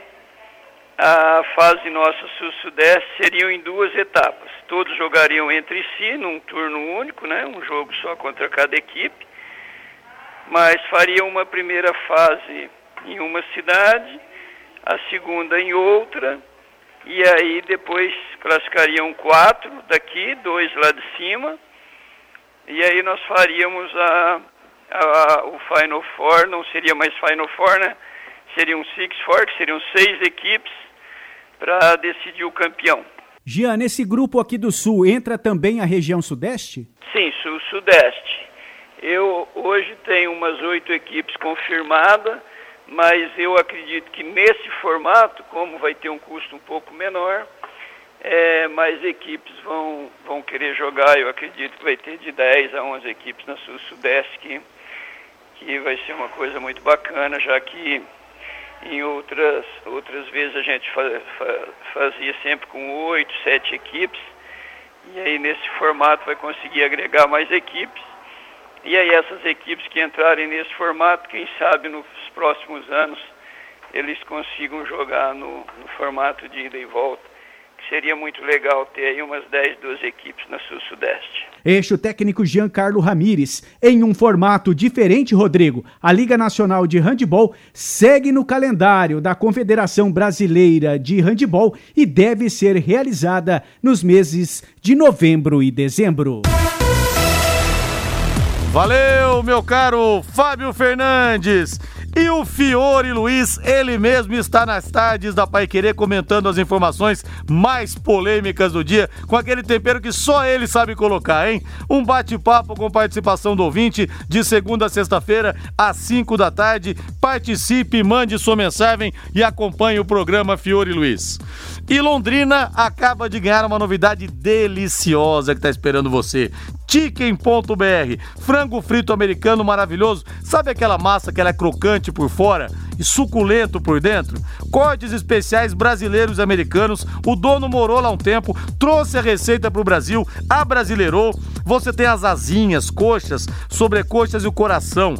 a fase nossa sul-sudeste seriam em duas etapas. Todos jogariam entre si num turno único, né, um jogo só contra cada equipe, mas fariam uma primeira fase em uma cidade, a segunda em outra, e aí depois classificariam quatro daqui, dois lá de cima, e aí nós faríamos a, a- o Final Four, não seria mais Final Four, né? Seria um Six Four, que seriam seis equipes para decidir o campeão. Jean, nesse grupo aqui do Sul entra também a região Sudeste? Sim, sul-sudeste. Eu hoje tenho umas oito equipes confirmadas, mas eu acredito que nesse formato, como vai ter um custo um pouco menor, é, mais equipes vão, vão querer jogar. Eu acredito que vai ter de 10 a 11 equipes na sul-sudeste, que, que vai ser uma coisa muito bacana, já que em outras, outras vezes a gente fa- fa- fazia sempre com oito, sete equipes. E aí nesse formato vai conseguir agregar mais equipes. E aí essas equipes que entrarem nesse formato, quem sabe nos próximos anos eles consigam jogar no, no formato de ida e volta. Que seria muito legal ter aí umas 10, 12 equipes na Sul-Sudeste. Este o técnico Giancarlo Ramires. Em um formato diferente, Rodrigo, a Liga Nacional de Handebol segue no calendário da Confederação Brasileira de Handebol e deve ser realizada nos meses de novembro e dezembro. Valeu, meu caro Fábio Fernandes. E o Fiore Luiz, ele mesmo está nas tardes da Pai Querer comentando as informações mais polêmicas do dia, com aquele tempero que só ele sabe colocar, hein? Um bate-papo com participação do ouvinte de segunda a sexta-feira, às 5 da tarde. Participe, mande sua mensagem e acompanhe o programa Fiore Luiz. E Londrina acaba de ganhar uma novidade deliciosa que está esperando você. Chicken.br, frango frito americano maravilhoso. Sabe aquela massa que ela é crocante por fora e suculento por dentro? Cortes especiais brasileiros e americanos. O dono morou lá um tempo, trouxe a receita para o Brasil, abrasileirou. Você tem as asinhas, coxas, sobrecoxas e o coração.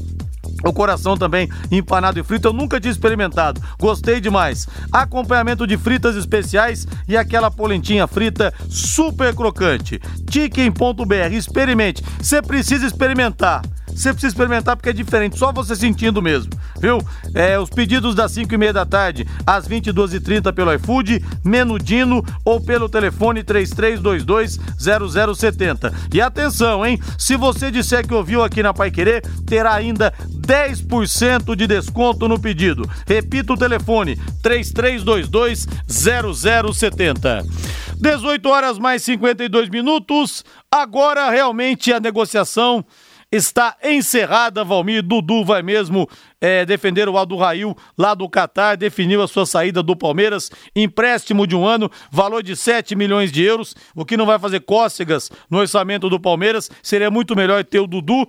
O coração também empanado e frito, eu nunca tinha experimentado. Gostei demais. Acompanhamento de fritas especiais e aquela polentinha frita super crocante. Chicken.br, experimente. Você precisa experimentar. Você precisa experimentar porque é diferente, só você sentindo mesmo, viu? É, os pedidos das 5 e meia da tarde às 22h30 pelo iFood, Menudino ou pelo telefone 3322-0070. E atenção, hein? Se você disser que ouviu aqui na Pai Querer, terá ainda 10% de desconto no pedido. Repita o telefone 3322-0070. 18 horas mais 52 minutos. Agora realmente a negociação está encerrada, Valmir. Dudu vai mesmo é, defender o Aldo Rail lá do Catar, definiu a sua saída do Palmeiras, empréstimo de um ano, valor de 7 milhões de euros, o que não vai fazer cócegas no orçamento do Palmeiras, seria muito melhor ter o Dudu.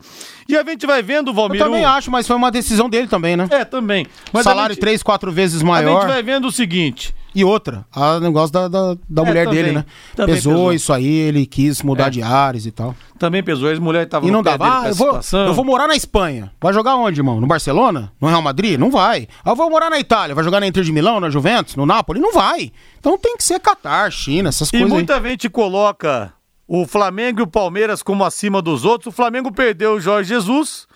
E a gente vai vendo, Valmir. Eu também acho, mas foi uma decisão dele também, né? É, também. Mas Salário gente... três, quatro vezes maior. A gente vai vendo o seguinte. E outra, o negócio da, da, da é, mulher também, dele, né? Pesou, pesou, isso aí, ele quis mudar é. de ares e tal. Também pesou, a mulher tava E não dava, ah, eu vou, eu vou morar na Espanha. Vai jogar onde, irmão? No Barcelona? No Real Madrid? Não vai. Ah, eu vou morar na Itália. Vai jogar na Inter de Milão, na Juventus, no Napoli? Não vai. Então tem que ser Catar, China, essas e coisas. E muita aí. gente coloca o Flamengo e o Palmeiras como acima dos outros. O Flamengo perdeu o Jorge Jesus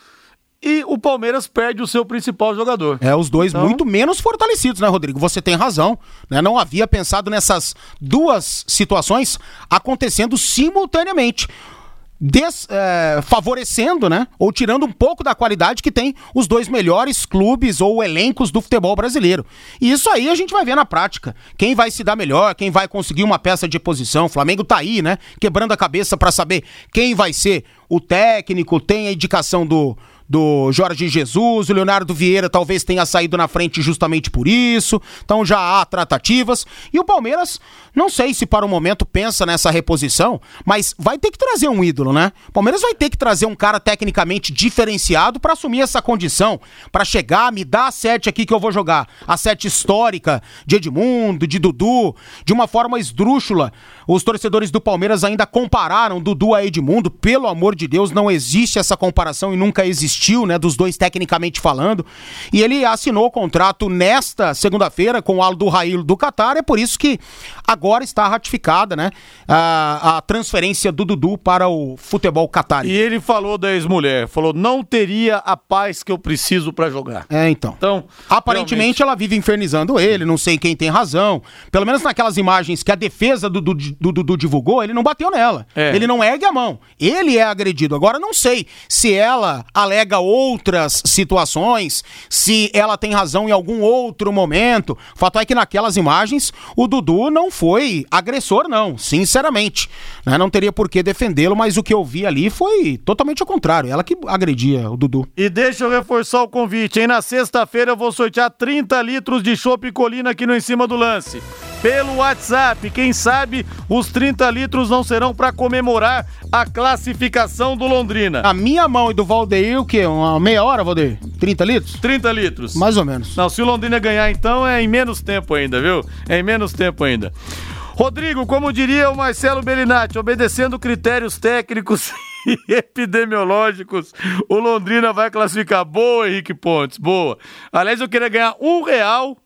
e o Palmeiras perde o seu principal jogador. É, os dois então... muito menos fortalecidos, né, Rodrigo? Você tem razão. Né? Não havia pensado nessas duas situações acontecendo simultaneamente. Des, é, favorecendo, né? Ou tirando um pouco da qualidade que tem os dois melhores clubes ou elencos do futebol brasileiro. E isso aí a gente vai ver na prática. Quem vai se dar melhor, quem vai conseguir uma peça de posição. O Flamengo tá aí, né? Quebrando a cabeça para saber quem vai ser o técnico, tem a indicação do, do Jorge Jesus, o Leonardo Vieira talvez tenha saído na frente justamente por isso. Então já há tratativas. E o Palmeiras, não sei se para o momento pensa nessa reposição, mas vai ter que trazer um ídolo, né? O Palmeiras vai ter que trazer um cara tecnicamente diferenciado para assumir essa condição, para chegar, me dar a sete aqui que eu vou jogar. A sete histórica de Edmundo, de Dudu, de uma forma esdrúxula. Os torcedores do Palmeiras ainda compararam Dudu a Edmundo. Pelo amor de Deus, não existe essa comparação e nunca existiu, né? Dos dois tecnicamente falando. E ele assinou o contrato nesta segunda-feira com o Aldo Rail do Qatar. É por isso que agora está ratificada, né? A, a transferência do Dudu para o futebol Qatar. E ele falou da ex-mulher, falou: não teria a paz que eu preciso para jogar. É, então. Então, aparentemente realmente... ela vive infernizando ele, não sei quem tem razão. Pelo menos naquelas imagens que a defesa do, do do Dudu divulgou, ele não bateu nela. É. Ele não ergue a mão. Ele é agredido. Agora, não sei se ela alega outras situações, se ela tem razão em algum outro momento. O fato é que naquelas imagens, o Dudu não foi agressor, não, sinceramente. Né? Não teria por que defendê-lo, mas o que eu vi ali foi totalmente ao contrário. Ela que agredia o Dudu. E deixa eu reforçar o convite, hein? Na sexta-feira eu vou sortear 30 litros de chopp colina aqui no Em Cima do Lance pelo WhatsApp. Quem sabe os 30 litros não serão para comemorar a classificação do Londrina. A minha mão e do Valdeir, o quê? Uma meia hora, Valdeir? 30 litros? 30 litros. Mais ou menos. Não, se o Londrina ganhar, então é em menos tempo ainda, viu? É em menos tempo ainda. Rodrigo, como diria o Marcelo Bellinati, obedecendo critérios técnicos e epidemiológicos, o Londrina vai classificar. Boa, Henrique Pontes, boa. Aliás, eu queria ganhar um real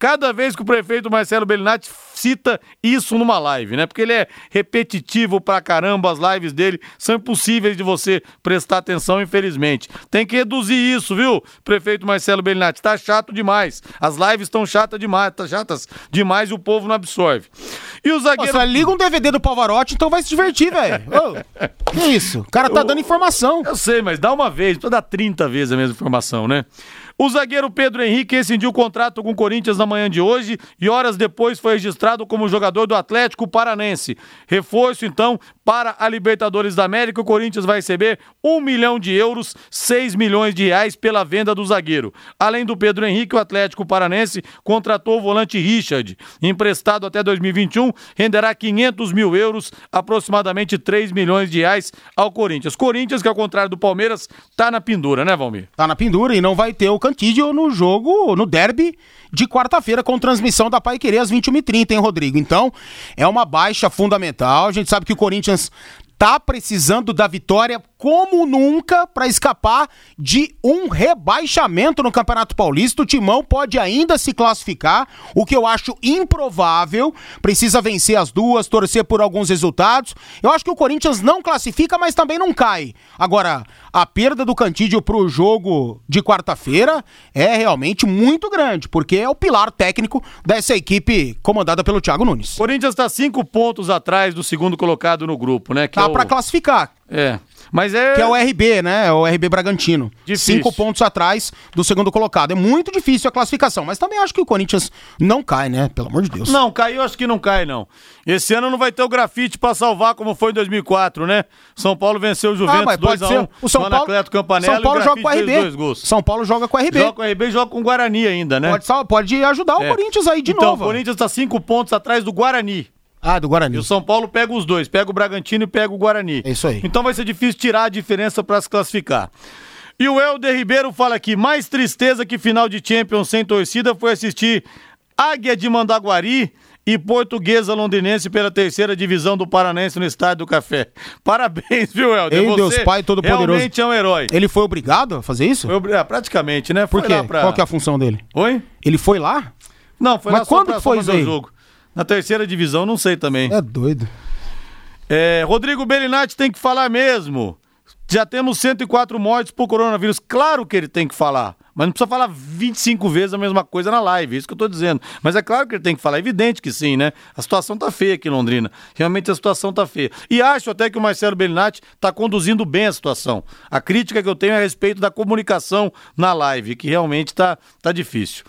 cada vez que o prefeito Marcelo Bellinati cita isso numa live, né? Porque ele é repetitivo pra caramba, as lives dele são impossíveis de você prestar atenção, infelizmente. Tem que reduzir isso, viu, prefeito Marcelo Bellinati? Tá chato demais. As lives estão chatas demais, tá chatas demais e o povo não absorve. E o zagueiro. Nossa, liga um DVD do Pavarotti, então vai se divertir, velho. que isso? O cara tá dando informação. Eu sei, mas dá uma vez, precisa dar 30 vezes a mesma informação, né? O zagueiro Pedro Henrique rescindiu o contrato com o Corinthians na manhã de hoje e horas depois foi registrado como jogador do Atlético Paranense. Reforço, então, para a Libertadores da América. O Corinthians vai receber um milhão de euros, 6 milhões de reais pela venda do zagueiro. Além do Pedro Henrique, o Atlético Paranense contratou o volante Richard, emprestado até 2021, renderá 500 mil euros, aproximadamente 3 milhões de reais ao Corinthians. Corinthians, que ao contrário do Palmeiras, tá na pendura, né, Valmir? Tá na pendura e não vai ter o Cantídio no jogo, no derby de quarta-feira, com transmissão da Pai Querer às 21h30, hein, Rodrigo? Então, é uma baixa fundamental. A gente sabe que o Corinthians tá precisando da vitória como nunca para escapar de um rebaixamento no Campeonato Paulista. O Timão pode ainda se classificar, o que eu acho improvável. Precisa vencer as duas, torcer por alguns resultados. Eu acho que o Corinthians não classifica, mas também não cai. Agora, a perda do Cantídio pro jogo de quarta-feira é realmente muito grande, porque é o pilar técnico dessa equipe comandada pelo Thiago Nunes. Corinthians está cinco pontos atrás do segundo colocado no grupo, né? Que tá é o... para classificar. É. Mas é. Que é o RB, né? É o RB Bragantino. Difícil. Cinco pontos atrás do segundo colocado. É muito difícil a classificação, mas também acho que o Corinthians não cai, né? Pelo amor de Deus. Não, caiu, acho que não cai, não. Esse ano não vai ter o grafite para salvar como foi em 2004, né? São Paulo venceu o Juventus ah, 2 x 1 O São Paulo, Campanella, São Paulo joga com o RB. São Paulo joga com o RB. Joga com o RB e joga com o Guarani ainda, né? Pode, pode ajudar o é. Corinthians aí de então, novo. Então, o Corinthians tá cinco pontos atrás do Guarani. Ah, do Guarani. E o São Paulo pega os dois, pega o Bragantino e pega o Guarani. É isso aí. Então vai ser difícil tirar a diferença para se classificar. E o Helder Ribeiro fala aqui: mais tristeza que final de Champions sem torcida foi assistir Águia de Mandaguari e Portuguesa Londinense pela terceira divisão do Paranense no Estádio do Café. Parabéns, viu, Helder? Ei, Deus Pai Todo-Poderoso. Realmente é um herói. Ele foi obrigado a fazer isso? Foi, é, praticamente, né? Foi Por quê? Pra... Qual que é a função dele? Oi? Ele foi lá? Não, foi Mas lá quando só pra, foi isso aí? jogo. Na terceira divisão, não sei também. É doido. É, Rodrigo Bellinati tem que falar mesmo. Já temos 104 mortes por coronavírus. Claro que ele tem que falar. Mas não precisa falar 25 vezes a mesma coisa na live, é isso que eu tô dizendo. Mas é claro que ele tem que falar, é evidente que sim, né? A situação tá feia aqui em Londrina. Realmente a situação tá feia. E acho até que o Marcelo Bellinati tá conduzindo bem a situação. A crítica que eu tenho é a respeito da comunicação na live, que realmente tá, tá difícil.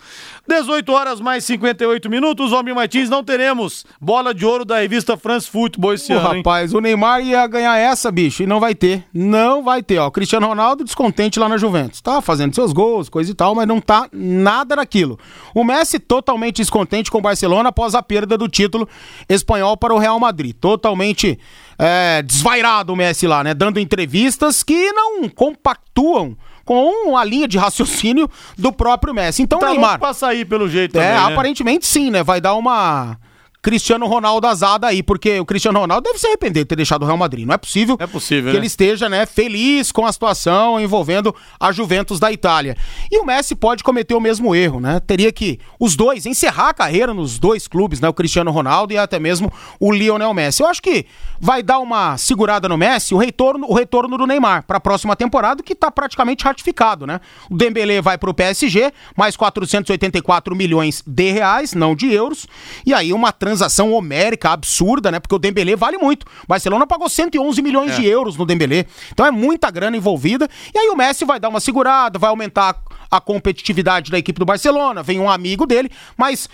18 horas mais 58 minutos, Homem Martins, não teremos bola de ouro da revista France Football esse Ô, ano. Rapaz, o Neymar ia ganhar essa, bicho, e não vai ter. Não vai ter, ó. Cristiano Ronaldo descontente lá na Juventus. Tá fazendo seus gols, coisa e tal, mas não tá nada daquilo. O Messi totalmente descontente com o Barcelona após a perda do título espanhol para o Real Madrid. Totalmente é, desvairado o Messi lá, né? Dando entrevistas que não compactuam com a linha de raciocínio do próprio Messi. Então, tá Neymar. Pra sair pelo jeito É, também, né? aparentemente sim, né? Vai dar uma Cristiano Ronaldo azada aí, porque o Cristiano Ronaldo deve se arrepender de ter deixado o Real Madrid. Não é possível, é possível que né? ele esteja né, feliz com a situação envolvendo a Juventus da Itália. E o Messi pode cometer o mesmo erro, né? Teria que os dois encerrar a carreira nos dois clubes, né? O Cristiano Ronaldo e até mesmo o Lionel Messi. Eu acho que vai dar uma segurada no Messi o retorno, o retorno do Neymar para a próxima temporada, que está praticamente ratificado, né? O Dembélé vai para o PSG, mais 484 milhões de reais, não de euros, e aí uma transação homérica, absurda, né? Porque o Dembélé vale muito. O Barcelona pagou 111 milhões é. de euros no Dembélé. Então é muita grana envolvida. E aí o Messi vai dar uma segurada, vai aumentar a competitividade da equipe do Barcelona, vem um amigo dele, mas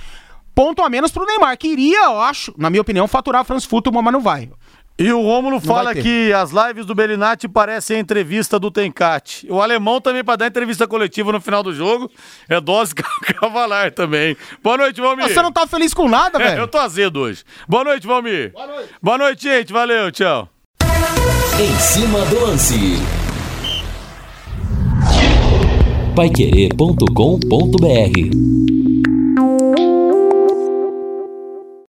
ponto a menos pro Neymar, que iria, eu acho, na minha opinião, faturar a France Football, mas não vai. E o Rômulo fala que as lives do Belinati parecem a entrevista do Tencate. O alemão também, para dar entrevista coletiva no final do jogo, é dose cavalar também. Boa noite, Valmir. Você não tá feliz com nada, velho? É, eu tô azedo hoje. Boa noite, Valmir. Boa noite. Boa noite, gente. Valeu, tchau. Em cima do lance. Paiquerê.com.br